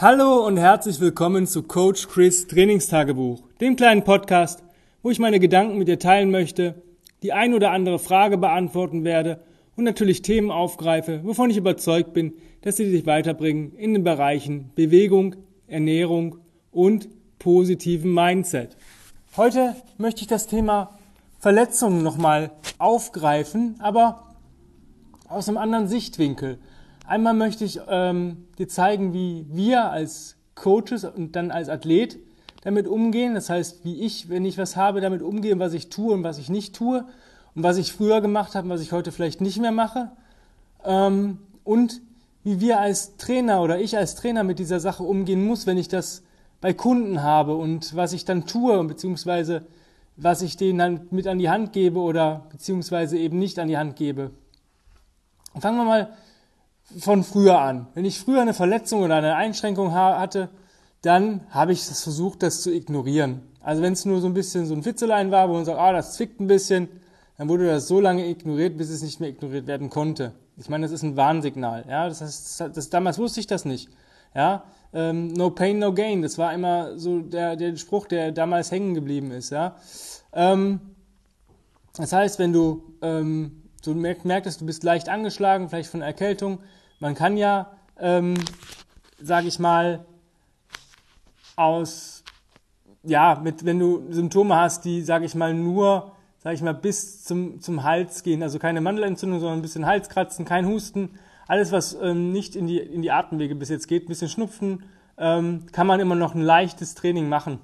Hallo und herzlich willkommen zu Coach Chris Trainingstagebuch, dem kleinen Podcast, wo ich meine Gedanken mit dir teilen möchte, die ein oder andere Frage beantworten werde und natürlich Themen aufgreife, wovon ich überzeugt bin, dass sie dich weiterbringen in den Bereichen Bewegung, Ernährung und positiven Mindset. Heute möchte ich das Thema Verletzungen nochmal aufgreifen, aber aus einem anderen Sichtwinkel. Einmal möchte ich ähm, dir zeigen, wie wir als Coaches und dann als Athlet damit umgehen. Das heißt, wie ich, wenn ich was habe, damit umgehe, was ich tue und was ich nicht tue und was ich früher gemacht habe und was ich heute vielleicht nicht mehr mache. Ähm, und wie wir als Trainer oder ich als Trainer mit dieser Sache umgehen muss, wenn ich das bei Kunden habe und was ich dann tue, beziehungsweise was ich denen dann mit an die Hand gebe oder beziehungsweise eben nicht an die Hand gebe. Fangen wir mal von früher an. Wenn ich früher eine Verletzung oder eine Einschränkung hatte, dann habe ich das versucht, das zu ignorieren. Also wenn es nur so ein bisschen so ein Fitzelein war, wo man sagt, ah, das zwickt ein bisschen, dann wurde das so lange ignoriert, bis es nicht mehr ignoriert werden konnte. Ich meine, das ist ein Warnsignal. Ja, das heißt, das, das, damals wusste ich das nicht. Ja, ähm, no pain, no gain. Das war immer so der, der Spruch, der damals hängen geblieben ist. Ja, ähm, das heißt, wenn du ähm, so merkst, du bist leicht angeschlagen, vielleicht von Erkältung, man kann ja, ähm, sage ich mal, aus, ja, mit, wenn du Symptome hast, die, sage ich mal, nur, sage ich mal, bis zum, zum Hals gehen, also keine Mandelentzündung, sondern ein bisschen Halskratzen, kein Husten, alles, was ähm, nicht in die, in die Atemwege bis jetzt geht, ein bisschen Schnupfen, ähm, kann man immer noch ein leichtes Training machen.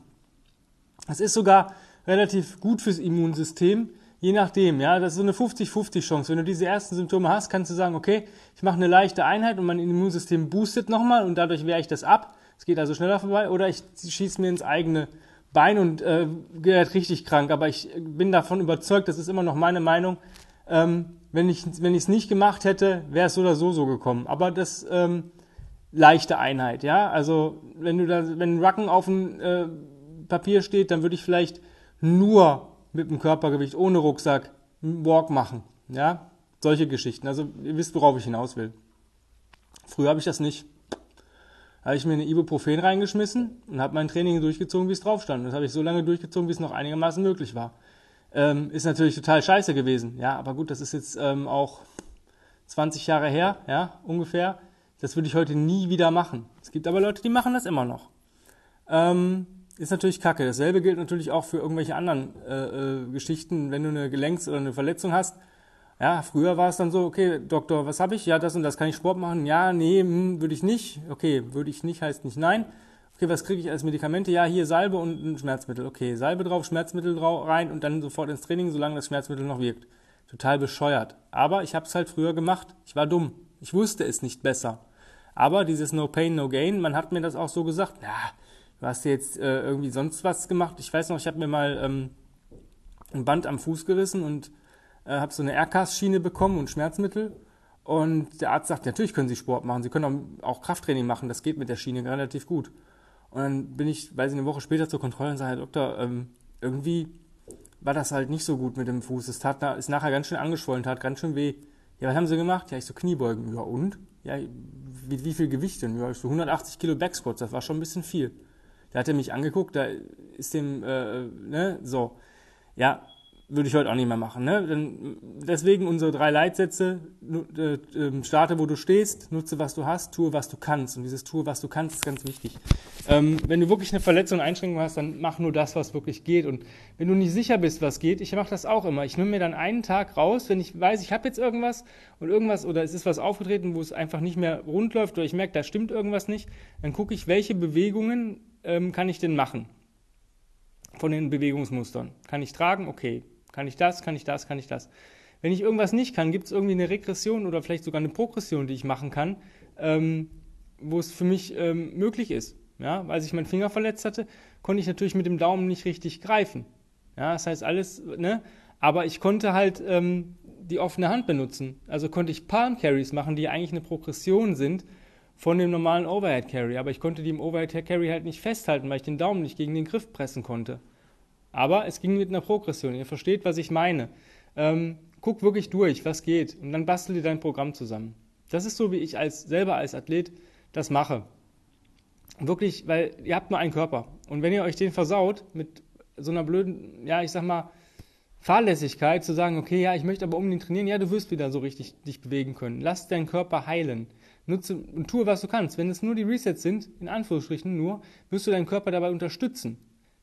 Es ist sogar relativ gut fürs Immunsystem, Je nachdem, ja, das ist so eine 50-50 Chance. Wenn du diese ersten Symptome hast, kannst du sagen, okay, ich mache eine leichte Einheit und mein Immunsystem boostet nochmal und dadurch wehre ich das ab. Es geht also schneller vorbei. Oder ich schieße mir ins eigene Bein und äh, werde richtig krank. Aber ich bin davon überzeugt, das ist immer noch meine Meinung. Ähm, wenn ich es nicht gemacht hätte, wäre es so oder so so gekommen. Aber das ähm, leichte Einheit, ja. Also wenn du da, wenn ein Rucken auf dem äh, Papier steht, dann würde ich vielleicht nur mit dem Körpergewicht ohne Rucksack einen Walk machen. Ja, solche Geschichten. Also ihr wisst, worauf ich hinaus will. Früher habe ich das nicht. Da habe ich mir eine Ibuprofen reingeschmissen und habe mein Training durchgezogen, wie es drauf stand. Das habe ich so lange durchgezogen, wie es noch einigermaßen möglich war. Ähm, ist natürlich total scheiße gewesen. Ja, aber gut, das ist jetzt ähm, auch 20 Jahre her, ja, ungefähr. Das würde ich heute nie wieder machen. Es gibt aber Leute, die machen das immer noch. Ähm, ist natürlich kacke. Dasselbe gilt natürlich auch für irgendwelche anderen äh, äh, Geschichten, wenn du eine Gelenks- oder eine Verletzung hast. Ja, früher war es dann so, okay, Doktor, was habe ich? Ja, das und das kann ich Sport machen. Ja, nee, hm, würde ich nicht. Okay, würde ich nicht heißt nicht nein. Okay, was kriege ich als Medikamente? Ja, hier Salbe und ein Schmerzmittel. Okay, Salbe drauf, Schmerzmittel drauf, rein und dann sofort ins Training, solange das Schmerzmittel noch wirkt. Total bescheuert. Aber ich habe es halt früher gemacht. Ich war dumm. Ich wusste es nicht besser. Aber dieses No Pain, No Gain, man hat mir das auch so gesagt. Ja, du hast jetzt äh, irgendwie sonst was gemacht. Ich weiß noch, ich habe mir mal ähm, ein Band am Fuß gerissen und äh, habe so eine Aircast-Schiene bekommen und Schmerzmittel. Und der Arzt sagt, natürlich können Sie Sport machen, Sie können auch, Krafttraining machen, das geht mit der Schiene relativ gut. Und dann bin ich, weiß ich, eine Woche später zur Kontrolle und sage, Herr Doktor, ähm, irgendwie war das halt nicht so gut mit dem Fuß. Es tat, ist nachher ganz schön angeschwollen, tat ganz schön weh. Ja, was haben Sie gemacht? Ja, ich so Kniebeugen. Ja, und? Ja, wie, wie viel Gewicht denn? Ja, ich so 180 Kilo Backsquats, das war schon ein bisschen viel. Da hat er mich angeguckt, da ist dem, äh, ne, so. Ja, würde ich heute auch nicht mehr machen. Ne? Deswegen unsere drei Leitsätze, äh, ähm, starte, wo du stehst, nutze, was du hast, tue, was du kannst. Und dieses tue, was du kannst, ist ganz wichtig. Ähm, wenn du wirklich eine Verletzung, Einschränkung hast, dann mach nur das, was wirklich geht. Und wenn du nicht sicher bist, was geht, ich mache das auch immer. Ich nehme mir dann einen Tag raus, wenn ich weiß, ich habe jetzt irgendwas und irgendwas oder es ist was aufgetreten, wo es einfach nicht mehr rund läuft oder ich merke, da stimmt irgendwas nicht, dann gucke ich, welche Bewegungen ähm, kann ich denn machen? Von den Bewegungsmustern. Kann ich tragen? Okay. Kann ich das? Kann ich das? Kann ich das? Wenn ich irgendwas nicht kann, gibt es irgendwie eine Regression oder vielleicht sogar eine Progression, die ich machen kann, ähm, wo es für mich ähm, möglich ist. Ja, weil ich meinen Finger verletzt hatte, konnte ich natürlich mit dem Daumen nicht richtig greifen. Ja, das heißt alles, ne? Aber ich konnte halt ähm, die offene Hand benutzen. Also konnte ich Palm Carries machen, die eigentlich eine Progression sind von dem normalen Overhead Carry. Aber ich konnte die im Overhead Carry halt nicht festhalten, weil ich den Daumen nicht gegen den Griff pressen konnte. Aber es ging mit einer Progression. Ihr versteht, was ich meine. Ähm, guck wirklich durch, was geht. Und dann bastel dir dein Programm zusammen. Das ist so, wie ich als, selber als Athlet das mache. wirklich, weil ihr habt nur einen Körper. Und wenn ihr euch den versaut mit so einer blöden, ja, ich sag mal, Fahrlässigkeit zu sagen, okay, ja, ich möchte aber unbedingt trainieren, ja, du wirst wieder so richtig dich bewegen können. Lass deinen Körper heilen. Nutze und tue, was du kannst. Wenn es nur die Resets sind, in Anführungsstrichen nur, wirst du deinen Körper dabei unterstützen.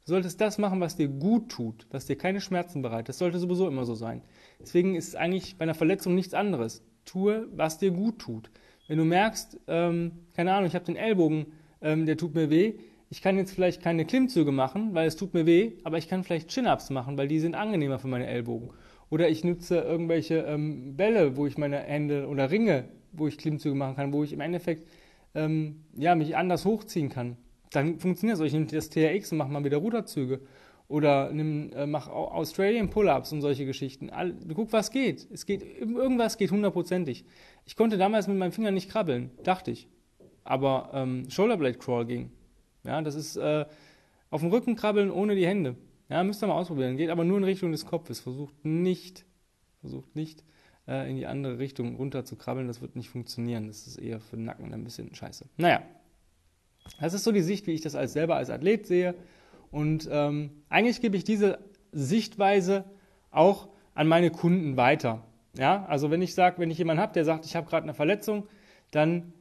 Du solltest das machen, was dir gut tut, was dir keine Schmerzen bereitet. Das sollte sowieso immer so sein. Deswegen ist es eigentlich bei einer Verletzung nichts anderes. Tue, was dir gut tut. Wenn du merkst, ähm, keine Ahnung, ich habe den Ellbogen, ähm, der tut mir weh, ich kann jetzt vielleicht keine Klimmzüge machen, weil es tut mir weh, aber ich kann vielleicht Chin-Ups machen, weil die sind angenehmer für meine Ellbogen. Oder ich nutze irgendwelche ähm, Bälle, wo ich meine Hände oder Ringe, wo ich Klimmzüge machen kann, wo ich im Endeffekt ähm, ja, mich anders hochziehen kann. Dann funktioniert es. Ich nehme das TRX und mache mal wieder Ruderzüge. Oder nimm, äh, mach Australian Pull-Ups und solche Geschichten. All, guck, was geht. Es geht. Irgendwas geht hundertprozentig. Ich konnte damals mit meinem Finger nicht krabbeln, dachte ich. Aber ähm, Shoulderblade Crawl ging. Ja, das ist äh, auf dem Rücken krabbeln ohne die Hände. Ja, müsst ihr mal ausprobieren. Geht aber nur in Richtung des Kopfes. Versucht nicht, versucht nicht äh, in die andere Richtung runter zu krabbeln. Das wird nicht funktionieren. Das ist eher für den Nacken ein bisschen scheiße. Naja, das ist so die Sicht, wie ich das als selber als Athlet sehe. Und ähm, eigentlich gebe ich diese Sichtweise auch an meine Kunden weiter. Ja, also wenn ich sage, wenn ich jemanden habe, der sagt, ich habe gerade eine Verletzung, dann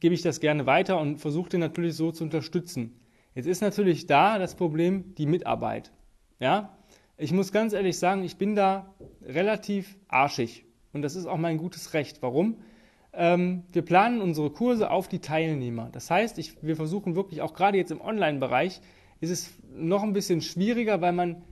gebe ich das gerne weiter und versuche den natürlich so zu unterstützen. Jetzt ist natürlich da das Problem die Mitarbeit. Ja, ich muss ganz ehrlich sagen, ich bin da relativ arschig und das ist auch mein gutes Recht. Warum? Ähm, wir planen unsere Kurse auf die Teilnehmer. Das heißt, ich, wir versuchen wirklich auch gerade jetzt im Online-Bereich ist es noch ein bisschen schwieriger, weil man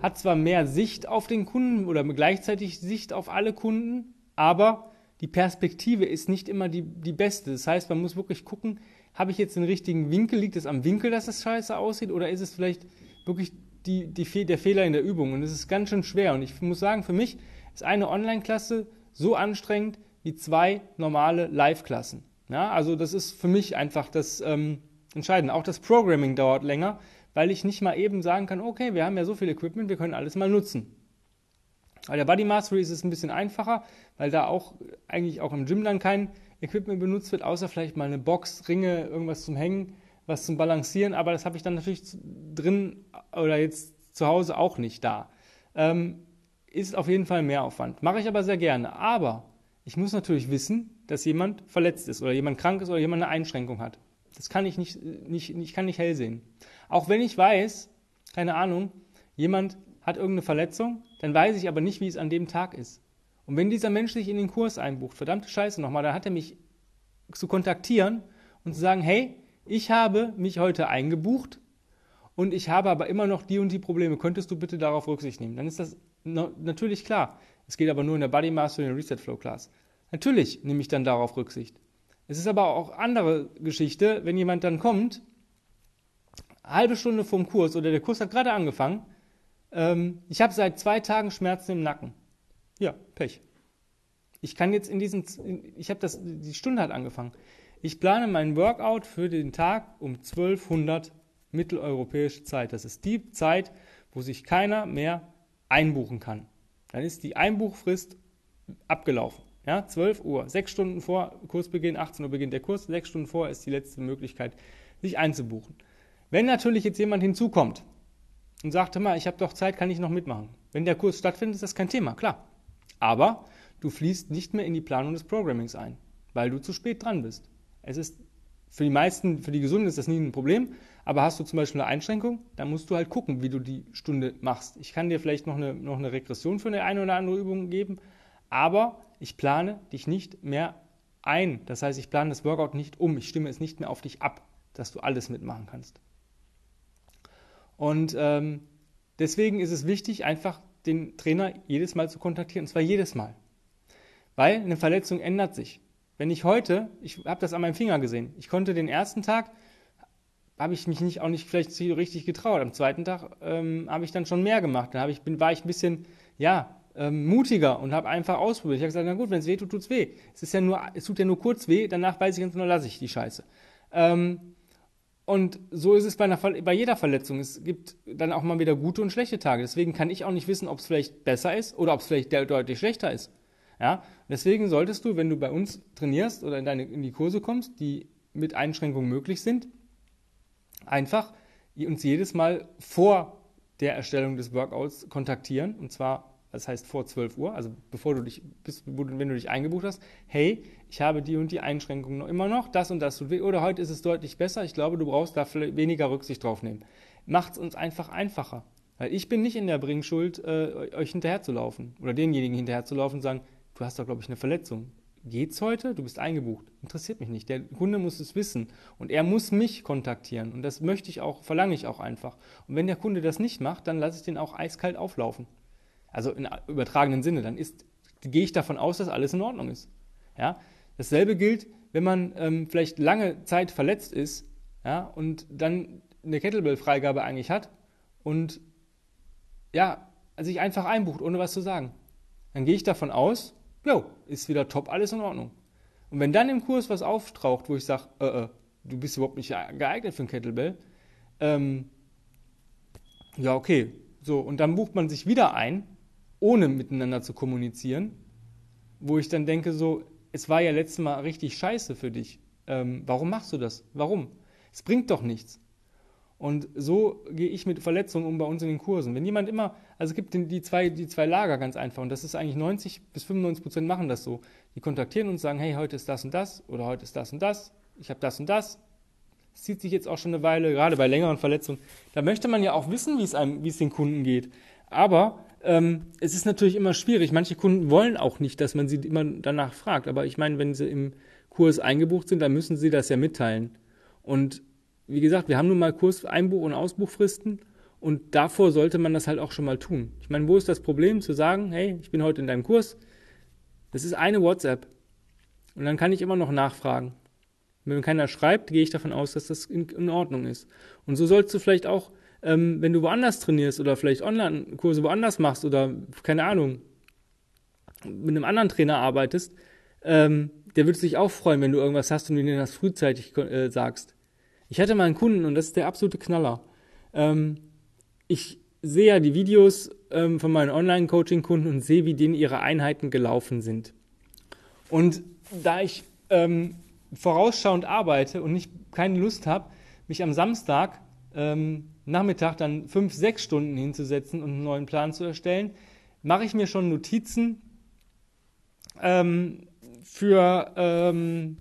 hat zwar mehr Sicht auf den Kunden oder gleichzeitig Sicht auf alle Kunden, aber die Perspektive ist nicht immer die, die beste. Das heißt, man muss wirklich gucken, habe ich jetzt den richtigen Winkel? Liegt es am Winkel, dass es scheiße aussieht? Oder ist es vielleicht wirklich die, die, der Fehler in der Übung? Und es ist ganz schön schwer. Und ich muss sagen, für mich ist eine Online-Klasse so anstrengend wie zwei normale Live-Klassen. Ja, also das ist für mich einfach das ähm, Entscheidende. Auch das Programming dauert länger, weil ich nicht mal eben sagen kann, okay, wir haben ja so viel Equipment, wir können alles mal nutzen. Bei der Body Mastery ist es ein bisschen einfacher, weil da auch eigentlich auch im Gym dann kein Equipment benutzt wird, außer vielleicht mal eine Box, Ringe, irgendwas zum Hängen, was zum Balancieren, aber das habe ich dann natürlich drin oder jetzt zu Hause auch nicht da. Ähm, ist auf jeden Fall mehr Aufwand. Mache ich aber sehr gerne. Aber ich muss natürlich wissen, dass jemand verletzt ist oder jemand krank ist oder jemand eine Einschränkung hat. Das kann ich nicht, nicht, ich kann nicht hell sehen. Auch wenn ich weiß, keine Ahnung, jemand hat irgendeine Verletzung, dann weiß ich aber nicht, wie es an dem Tag ist. Und wenn dieser Mensch sich in den Kurs einbucht, verdammte Scheiße nochmal, dann hat er mich zu kontaktieren und zu sagen, hey, ich habe mich heute eingebucht und ich habe aber immer noch die und die Probleme. Könntest du bitte darauf Rücksicht nehmen? Dann ist das natürlich klar. Es geht aber nur in der Body Master und der Reset Flow Class. Natürlich nehme ich dann darauf Rücksicht. Es ist aber auch andere Geschichte, wenn jemand dann kommt, halbe Stunde vom Kurs oder der Kurs hat gerade angefangen ähm, ich habe seit zwei Tagen Schmerzen im Nacken. Ja, Pech. Ich kann jetzt in diesen, ich habe das, die Stunde hat angefangen. Ich plane meinen Workout für den Tag um 1200 mitteleuropäische Zeit. Das ist die Zeit, wo sich keiner mehr einbuchen kann. Dann ist die Einbuchfrist abgelaufen. Ja, 12 Uhr, sechs Stunden vor Kursbeginn, 18 Uhr beginnt der Kurs, sechs Stunden vor ist die letzte Möglichkeit, sich einzubuchen. Wenn natürlich jetzt jemand hinzukommt, und sagte mal, ich habe doch Zeit, kann ich noch mitmachen. Wenn der Kurs stattfindet, ist das kein Thema, klar. Aber du fließt nicht mehr in die Planung des Programmings ein, weil du zu spät dran bist. Es ist für die meisten, für die Gesunden ist das nie ein Problem, aber hast du zum Beispiel eine Einschränkung, dann musst du halt gucken, wie du die Stunde machst. Ich kann dir vielleicht noch eine, noch eine Regression für eine eine oder andere Übung geben, aber ich plane dich nicht mehr ein. Das heißt, ich plane das Workout nicht um. Ich stimme es nicht mehr auf dich ab, dass du alles mitmachen kannst. Und ähm, deswegen ist es wichtig, einfach den Trainer jedes Mal zu kontaktieren, und zwar jedes Mal. Weil eine Verletzung ändert sich. Wenn ich heute, ich habe das an meinem Finger gesehen, ich konnte den ersten Tag, habe ich mich nicht, auch nicht vielleicht richtig getraut. Am zweiten Tag ähm, habe ich dann schon mehr gemacht. Dann ich, bin, war ich ein bisschen, ja, ähm, mutiger und habe einfach ausprobiert. Ich habe gesagt, na gut, wenn es weh tut, tut es weh. Es ist ja nur, es tut ja nur kurz weh, danach weiß ich ganz genau, lasse ich die Scheiße. Ähm, und so ist es bei, einer, bei jeder Verletzung. Es gibt dann auch mal wieder gute und schlechte Tage. Deswegen kann ich auch nicht wissen, ob es vielleicht besser ist oder ob es vielleicht deutlich schlechter ist. Ja? Deswegen solltest du, wenn du bei uns trainierst oder in, deine, in die Kurse kommst, die mit Einschränkungen möglich sind, einfach uns jedes Mal vor der Erstellung des Workouts kontaktieren. Und zwar, das heißt vor 12 Uhr, also bevor du dich, bis, wenn du dich eingebucht hast, hey, ich habe die und die Einschränkungen noch immer noch, das und das tut weh, oder heute ist es deutlich besser, ich glaube, du brauchst da weniger Rücksicht drauf nehmen. Macht es uns einfach einfacher. Weil ich bin nicht in der Bringschuld, äh, euch hinterherzulaufen oder denjenigen hinterherzulaufen und sagen, du hast doch, glaube ich, eine Verletzung. Geht's heute? Du bist eingebucht. Interessiert mich nicht. Der Kunde muss es wissen und er muss mich kontaktieren und das möchte ich auch, verlange ich auch einfach. Und wenn der Kunde das nicht macht, dann lasse ich den auch eiskalt auflaufen. Also in übertragenen Sinne, dann ist, gehe ich davon aus, dass alles in Ordnung ist. Ja? Dasselbe gilt, wenn man ähm, vielleicht lange Zeit verletzt ist ja, und dann eine Kettlebell-Freigabe eigentlich hat und ja, sich einfach einbucht, ohne was zu sagen. Dann gehe ich davon aus, jo, ist wieder top, alles in Ordnung. Und wenn dann im Kurs was auftaucht, wo ich sage, äh, äh, du bist überhaupt nicht geeignet für ein Kettlebell, ähm, ja, okay. So, und dann bucht man sich wieder ein, ohne miteinander zu kommunizieren, wo ich dann denke, so, es war ja letztes Mal richtig scheiße für dich. Ähm, warum machst du das? Warum? Es bringt doch nichts. Und so gehe ich mit Verletzungen um bei uns in den Kursen. Wenn jemand immer, also es gibt die zwei, die zwei Lager ganz einfach und das ist eigentlich 90 bis 95 Prozent machen das so. Die kontaktieren uns, sagen, hey, heute ist das und das oder heute ist das und das, ich habe das und das. Es zieht sich jetzt auch schon eine Weile, gerade bei längeren Verletzungen. Da möchte man ja auch wissen, wie es einem, wie es den Kunden geht. Aber ähm, es ist natürlich immer schwierig. Manche Kunden wollen auch nicht, dass man sie immer danach fragt. Aber ich meine, wenn sie im Kurs eingebucht sind, dann müssen sie das ja mitteilen. Und wie gesagt, wir haben nun mal Kurseinbuch- und Ausbuchfristen und davor sollte man das halt auch schon mal tun. Ich meine, wo ist das Problem zu sagen, hey, ich bin heute in deinem Kurs, das ist eine WhatsApp und dann kann ich immer noch nachfragen. Wenn keiner schreibt, gehe ich davon aus, dass das in, in Ordnung ist. Und so sollst du vielleicht auch, ähm, wenn du woanders trainierst oder vielleicht Online-Kurse woanders machst oder keine Ahnung, mit einem anderen Trainer arbeitest, ähm, der würde sich auch freuen, wenn du irgendwas hast und du dir das frühzeitig äh, sagst. Ich hatte mal einen Kunden und das ist der absolute Knaller. Ähm, ich sehe ja die Videos ähm, von meinen Online-Coaching-Kunden und sehe, wie denen ihre Einheiten gelaufen sind. Und da ich ähm, vorausschauend arbeite und nicht keine Lust habe, mich am Samstag ähm, Nachmittag dann fünf, sechs Stunden hinzusetzen und einen neuen Plan zu erstellen, mache ich mir schon Notizen ähm, für ähm,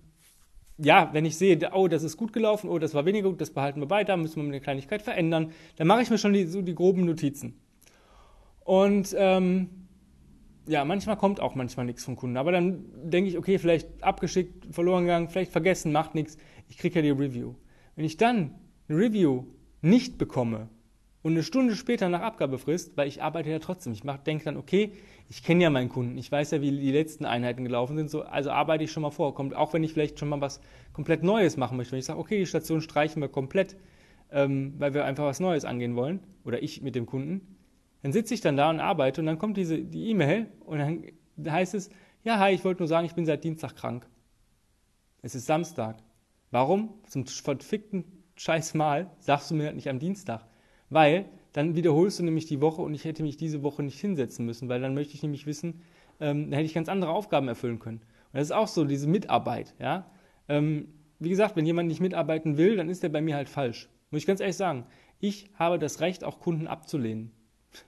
ja, wenn ich sehe, oh, das ist gut gelaufen, oh, das war weniger gut, das behalten wir bei, da müssen wir eine Kleinigkeit verändern, dann mache ich mir schon die, so die groben Notizen. Und ähm, ja, manchmal kommt auch manchmal nichts vom Kunden, aber dann denke ich, okay, vielleicht abgeschickt, verloren gegangen, vielleicht vergessen, macht nichts, ich kriege ja die Review. Wenn ich dann eine Review nicht bekomme und eine Stunde später nach Abgabefrist, weil ich arbeite ja trotzdem, ich denke dann, okay, ich kenne ja meinen Kunden, ich weiß ja, wie die letzten Einheiten gelaufen sind, so, also arbeite ich schon mal vor. Kommt, auch wenn ich vielleicht schon mal was komplett Neues machen möchte. Wenn ich sage, okay, die Station streichen wir komplett, ähm, weil wir einfach was Neues angehen wollen, oder ich mit dem Kunden, dann sitze ich dann da und arbeite und dann kommt diese die E-Mail und dann heißt es, ja, hi, ich wollte nur sagen, ich bin seit Dienstag krank. Es ist Samstag. Warum? Zum verfickten Scheißmal sagst du mir das nicht am Dienstag. Weil dann wiederholst du nämlich die Woche und ich hätte mich diese Woche nicht hinsetzen müssen, weil dann möchte ich nämlich wissen, ähm, dann hätte ich ganz andere Aufgaben erfüllen können. Und das ist auch so, diese Mitarbeit, ja. Ähm, wie gesagt, wenn jemand nicht mitarbeiten will, dann ist der bei mir halt falsch. Muss ich ganz ehrlich sagen. Ich habe das Recht, auch Kunden abzulehnen.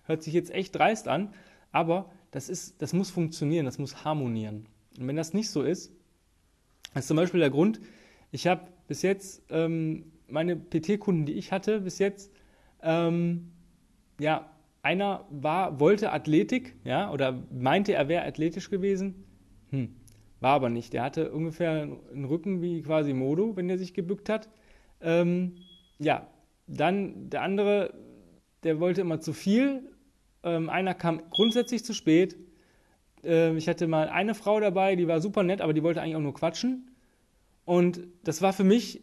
Hört sich jetzt echt dreist an, aber das, ist, das muss funktionieren, das muss harmonieren. Und wenn das nicht so ist, das ist zum Beispiel der Grund, ich habe bis jetzt ähm, meine PT-Kunden, die ich hatte, bis jetzt ähm, ja, einer war, wollte Athletik, ja, oder meinte, er wäre athletisch gewesen. Hm, war aber nicht. Der hatte ungefähr einen Rücken wie quasi Modo, wenn er sich gebückt hat. Ähm, ja, dann der andere, der wollte immer zu viel. Ähm, einer kam grundsätzlich zu spät. Ähm, ich hatte mal eine Frau dabei, die war super nett, aber die wollte eigentlich auch nur quatschen. Und das war für mich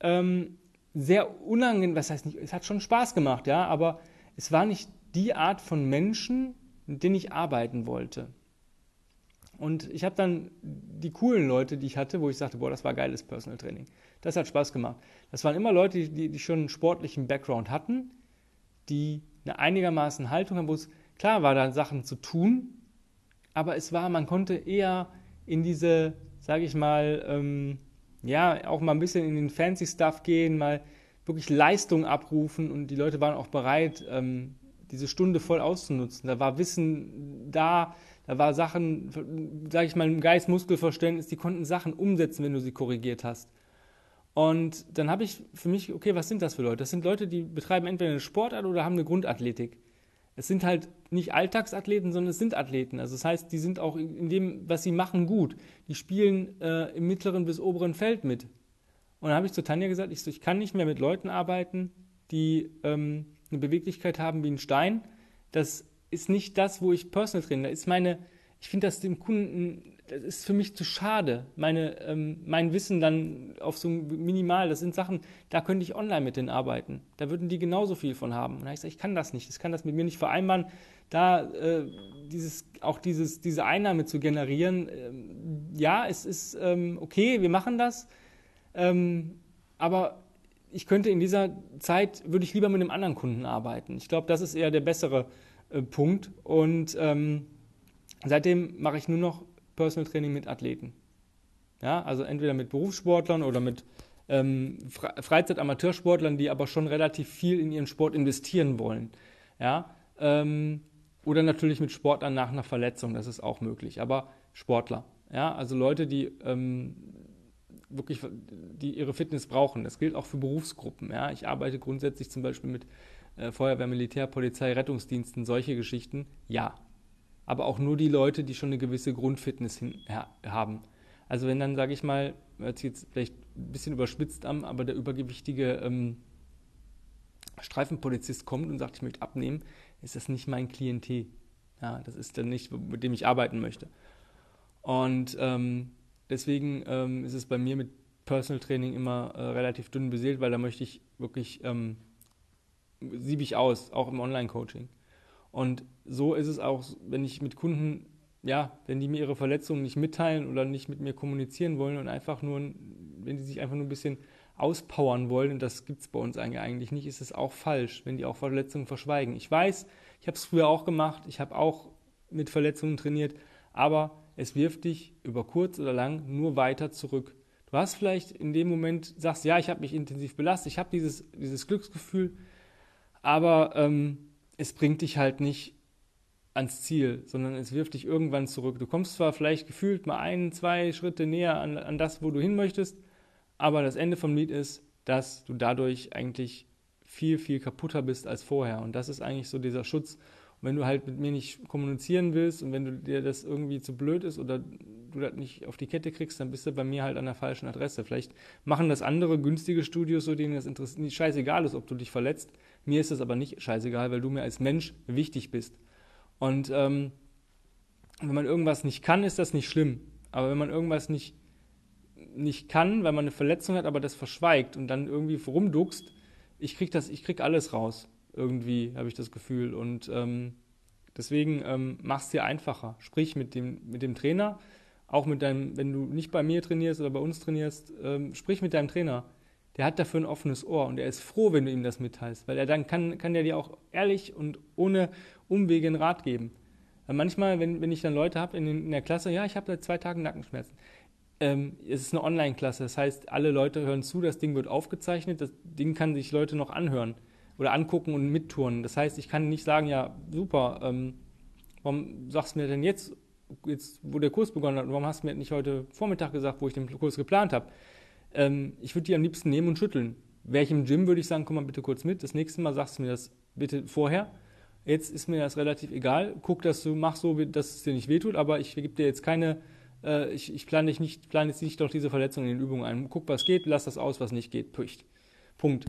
ähm, sehr unangenehm, was heißt nicht, es hat schon Spaß gemacht, ja, aber es war nicht die Art von Menschen, mit denen ich arbeiten wollte. Und ich habe dann die coolen Leute, die ich hatte, wo ich sagte, boah, das war geiles Personal Training. Das hat Spaß gemacht. Das waren immer Leute, die, die schon einen sportlichen Background hatten, die eine einigermaßen Haltung haben, wo es klar war, da Sachen zu tun, aber es war, man konnte eher in diese, sage ich mal, ähm, ja, auch mal ein bisschen in den fancy Stuff gehen, mal wirklich Leistung abrufen und die Leute waren auch bereit, ähm, diese Stunde voll auszunutzen. Da war Wissen da, da war Sachen, sage ich mal, im Geist, Muskelverständnis, die konnten Sachen umsetzen, wenn du sie korrigiert hast. Und dann habe ich für mich, okay, was sind das für Leute? Das sind Leute, die betreiben entweder eine Sportart oder haben eine Grundathletik. Es sind halt nicht Alltagsathleten, sondern es sind Athleten. Also das heißt, die sind auch in dem, was sie machen, gut. Die spielen äh, im mittleren bis oberen Feld mit. Und dann habe ich zu Tanja gesagt, ich, so, ich kann nicht mehr mit Leuten arbeiten, die ähm, eine Beweglichkeit haben wie ein Stein. Das ist nicht das, wo ich Personal Trainer. Ist meine, ich finde das dem Kunden, das ist für mich zu schade. Meine, ähm, mein Wissen dann auf so minimal, das sind Sachen, da könnte ich online mit denen arbeiten. Da würden die genauso viel von haben. Und da habe ich gesagt, ich kann das nicht, ich kann das mit mir nicht vereinbaren, da äh, dieses, auch dieses, diese Einnahme zu generieren. Ähm, ja, es ist ähm, okay, wir machen das. Ähm, aber ich könnte in dieser Zeit, würde ich lieber mit einem anderen Kunden arbeiten. Ich glaube, das ist eher der bessere äh, Punkt. Und ähm, seitdem mache ich nur noch Personal Training mit Athleten. Ja, also entweder mit Berufssportlern oder mit ähm, Freizeit-Amateursportlern, die aber schon relativ viel in ihren Sport investieren wollen. Ja, ähm, oder natürlich mit Sportlern nach einer Verletzung, das ist auch möglich. Aber Sportler, ja, also Leute, die ähm, wirklich, die ihre Fitness brauchen. Das gilt auch für Berufsgruppen. Ja. Ich arbeite grundsätzlich zum Beispiel mit äh, Feuerwehr, Militär, Polizei, Rettungsdiensten, solche Geschichten. Ja. Aber auch nur die Leute, die schon eine gewisse Grundfitness hin, ja, haben. Also wenn dann, sage ich mal, hört sich jetzt vielleicht ein bisschen überspitzt an, aber der übergewichtige ähm, Streifenpolizist kommt und sagt, ich möchte abnehmen, ist das nicht mein Klientel. Ja, das ist dann nicht, mit dem ich arbeiten möchte. Und ähm, Deswegen ähm, ist es bei mir mit Personal Training immer äh, relativ dünn beseelt, weil da möchte ich wirklich, ähm, siebe ich aus, auch im Online-Coaching. Und so ist es auch, wenn ich mit Kunden, ja, wenn die mir ihre Verletzungen nicht mitteilen oder nicht mit mir kommunizieren wollen und einfach nur, wenn die sich einfach nur ein bisschen auspowern wollen, und das gibt es bei uns eigentlich nicht, ist es auch falsch, wenn die auch Verletzungen verschweigen. Ich weiß, ich habe es früher auch gemacht, ich habe auch mit Verletzungen trainiert, aber es wirft dich über kurz oder lang nur weiter zurück. Du hast vielleicht in dem Moment, sagst, ja, ich habe mich intensiv belastet, ich habe dieses, dieses Glücksgefühl, aber ähm, es bringt dich halt nicht ans Ziel, sondern es wirft dich irgendwann zurück. Du kommst zwar vielleicht gefühlt mal ein, zwei Schritte näher an, an das, wo du hin möchtest, aber das Ende vom Lied ist, dass du dadurch eigentlich viel, viel kaputter bist als vorher. Und das ist eigentlich so dieser Schutz. Wenn du halt mit mir nicht kommunizieren willst und wenn du dir das irgendwie zu blöd ist oder du das nicht auf die Kette kriegst, dann bist du bei mir halt an der falschen Adresse. Vielleicht machen das andere günstige Studios, so denen das interessiert, nicht scheißegal ist, ob du dich verletzt. Mir ist das aber nicht scheißegal, weil du mir als Mensch wichtig bist. Und ähm, wenn man irgendwas nicht kann, ist das nicht schlimm. Aber wenn man irgendwas nicht, nicht kann, weil man eine Verletzung hat, aber das verschweigt und dann irgendwie rumduckst, ich krieg das, ich krieg alles raus irgendwie, habe ich das Gefühl. Und ähm, deswegen ähm, mach es dir einfacher. Sprich mit dem, mit dem Trainer, auch mit deinem, wenn du nicht bei mir trainierst oder bei uns trainierst, ähm, sprich mit deinem Trainer. Der hat dafür ein offenes Ohr und er ist froh, wenn du ihm das mitteilst, weil er dann kann, kann der dir auch ehrlich und ohne Umwege einen Rat geben. Weil manchmal, wenn, wenn ich dann Leute habe in, in, der Klasse, ja, ich habe seit zwei Tagen Nackenschmerzen. Ähm, es ist eine Online-Klasse, das heißt, alle Leute hören zu, das Ding wird aufgezeichnet, das Ding kann sich Leute noch anhören oder angucken und mittouren. Das heißt, ich kann nicht sagen, ja, super, ähm, warum sagst du mir denn jetzt, jetzt, wo der Kurs begonnen hat, warum hast du mir nicht heute Vormittag gesagt, wo ich den Kurs geplant habe? Ähm, ich würde die am liebsten nehmen und schütteln. Wäre ich im Gym, würde ich sagen, komm mal bitte kurz mit. Das nächste Mal sagst du mir das bitte vorher. Jetzt ist mir das relativ egal. Guck, dass du machst so, dass es dir nicht wehtut, aber ich gebe dir jetzt keine, äh, ich, ich plane nicht, plane jetzt nicht doch diese Verletzung in den Übungen ein. Guck, was geht, lass das aus, was nicht geht. Punkt. Punkt.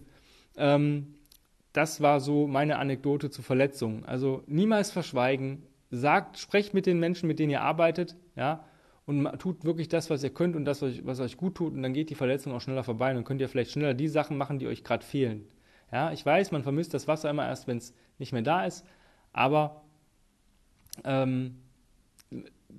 Ähm, das war so meine Anekdote zu Verletzungen. Also niemals verschweigen, sagt, sprecht mit den Menschen, mit denen ihr arbeitet, ja, und tut wirklich das, was ihr könnt und das, was euch gut tut, und dann geht die Verletzung auch schneller vorbei und dann könnt ihr vielleicht schneller die Sachen machen, die euch gerade fehlen. Ja, ich weiß, man vermisst das Wasser immer erst, wenn es nicht mehr da ist, aber ähm,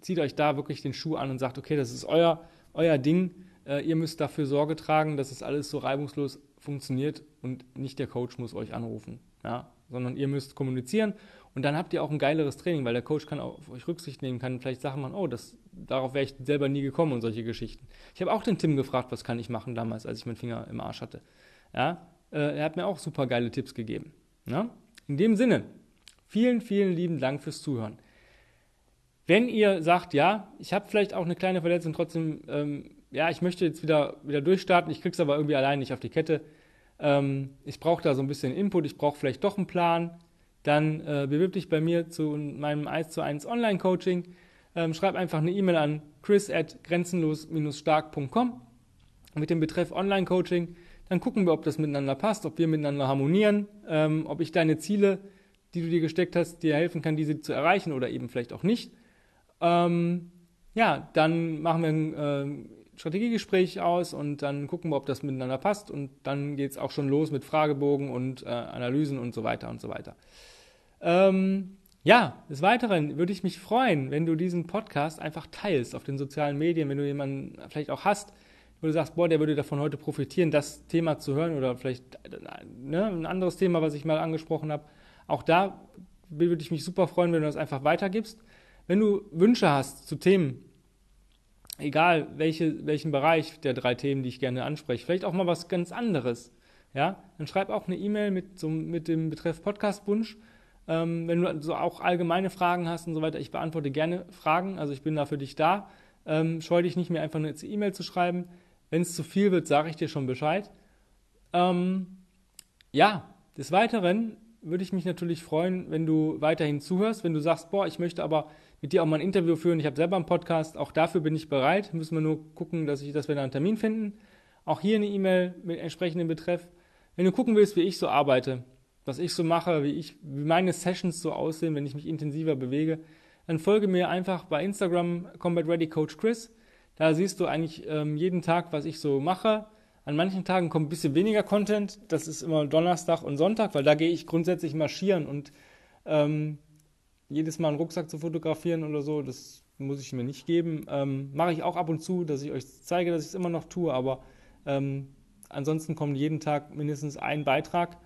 zieht euch da wirklich den Schuh an und sagt, okay, das ist euer, euer Ding, äh, ihr müsst dafür Sorge tragen, dass es alles so reibungslos funktioniert und nicht der Coach muss euch anrufen, ja, sondern ihr müsst kommunizieren und dann habt ihr auch ein geileres Training, weil der Coach kann auf euch Rücksicht nehmen, kann vielleicht Sachen machen, oh, das, darauf wäre ich selber nie gekommen und solche Geschichten. Ich habe auch den Tim gefragt, was kann ich machen damals, als ich meinen Finger im Arsch hatte. Ja, Äh, er hat mir auch super geile Tipps gegeben. Ja? Ne? In dem Sinne, vielen, vielen lieben Dank fürs Zuhören. Wenn ihr sagt, ja, ich habe vielleicht auch eine kleine Verletzung, trotzdem, ähm, ja, ich möchte jetzt wieder, wieder durchstarten, ich kriege es aber irgendwie allein nicht auf die Kette, ähm, ich brauche da so ein bisschen Input, ich brauche vielleicht doch einen Plan, dann äh, bewirb dich bei mir zu meinem 1 zu 1 Online-Coaching. Ähm, schreib einfach eine E-Mail an chris at grenzenlos-stark.com mit dem Betreff Online-Coaching. Dann gucken wir, ob das miteinander passt, ob wir miteinander harmonieren, ähm, ob ich deine Ziele, die du dir gesteckt hast, dir helfen kann, diese zu erreichen oder eben vielleicht auch nicht. Ähm, ja, dann machen wir ein äh, Strategiegespräch aus und dann gucken wir, ob das miteinander passt und dann geht es auch schon los mit Fragebogen und äh, Analysen und so weiter und so weiter. Ähm, ja, des Weiteren würde ich mich freuen, wenn du diesen Podcast einfach teilst auf den sozialen Medien, wenn du jemanden vielleicht auch hast, wo du sagst, boah, der würde davon heute profitieren, das Thema zu hören oder vielleicht ne, ein anderes Thema, was ich mal angesprochen habe. Auch da würde ich mich super freuen, wenn du das einfach weitergibst. Wenn du Wünsche hast zu Themen, egal welche, welchen Bereich der drei Themen, die ich gerne anspreche, vielleicht auch mal was ganz anderes, ja, dann schreib auch eine E-Mail mit, so, mit dem Betreff Podcastwunsch. Ähm, wenn du so auch allgemeine Fragen hast und so weiter, ich beantworte gerne Fragen, also ich bin da für dich da. Ähm, scheu dich nicht mehr einfach eine E-Mail zu schreiben. Wenn es zu viel wird, sage ich dir schon Bescheid. Ähm, ja, des Weiteren würde ich mich natürlich freuen, wenn du weiterhin zuhörst, wenn du sagst, boah, ich möchte aber mit dir auch mal ein Interview führen. Ich habe selber einen Podcast, auch dafür bin ich bereit. Müssen wir nur gucken, dass, ich, dass wir da einen Termin finden. Auch hier eine E-Mail mit entsprechendem Betreff. Wenn du gucken willst, wie ich so arbeite, was ich so mache, wie, ich, wie meine Sessions so aussehen, wenn ich mich intensiver bewege, dann folge mir einfach bei Instagram Combat Ready Coach Chris. Da siehst du eigentlich ähm, jeden Tag, was ich so mache. An manchen Tagen kommt ein bisschen weniger Content. Das ist immer Donnerstag und Sonntag, weil da gehe ich grundsätzlich marschieren und ähm, jedes Mal einen Rucksack zu fotografieren oder so, das muss ich mir nicht geben. Ähm, Mache ich auch ab und zu, dass ich euch zeige, dass ich es immer noch tue, aber ähm, ansonsten kommt jeden Tag mindestens ein Beitrag.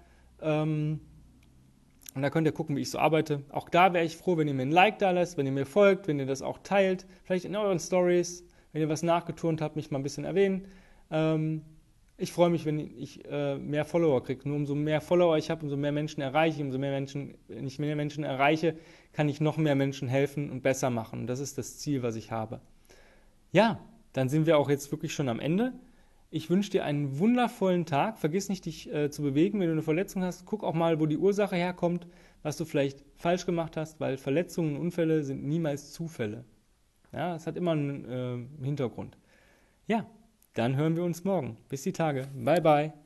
Ähm, und da könnt ihr gucken, wie ich so arbeite. Auch da wäre ich froh, wenn ihr mir ein Like da lässt, wenn ihr mir folgt, wenn ihr das auch teilt. Vielleicht in euren Stories, wenn ihr was nachgeturnt habt, mich mal ein bisschen erwähnen. Ähm, ich freue mich, wenn ich äh, mehr Follower kriege. Nur umso mehr Follower ich habe, umso mehr Menschen erreiche ich, umso mehr Menschen, wenn ich mehr Menschen erreiche, kann ich noch mehr Menschen helfen und besser machen. Und das ist das Ziel, was ich habe. Ja, dann sind wir auch jetzt wirklich schon am Ende. Ich wünsche dir einen wundervollen Tag. Vergiss nicht, dich äh, zu bewegen. Wenn du eine Verletzung hast, guck auch mal, wo die Ursache herkommt, was du vielleicht falsch gemacht hast, weil Verletzungen und Unfälle sind niemals Zufälle. Ja, es hat immer einen äh, Hintergrund. Ja, dann hören wir uns morgen. Bis die Tage. Bye, bye.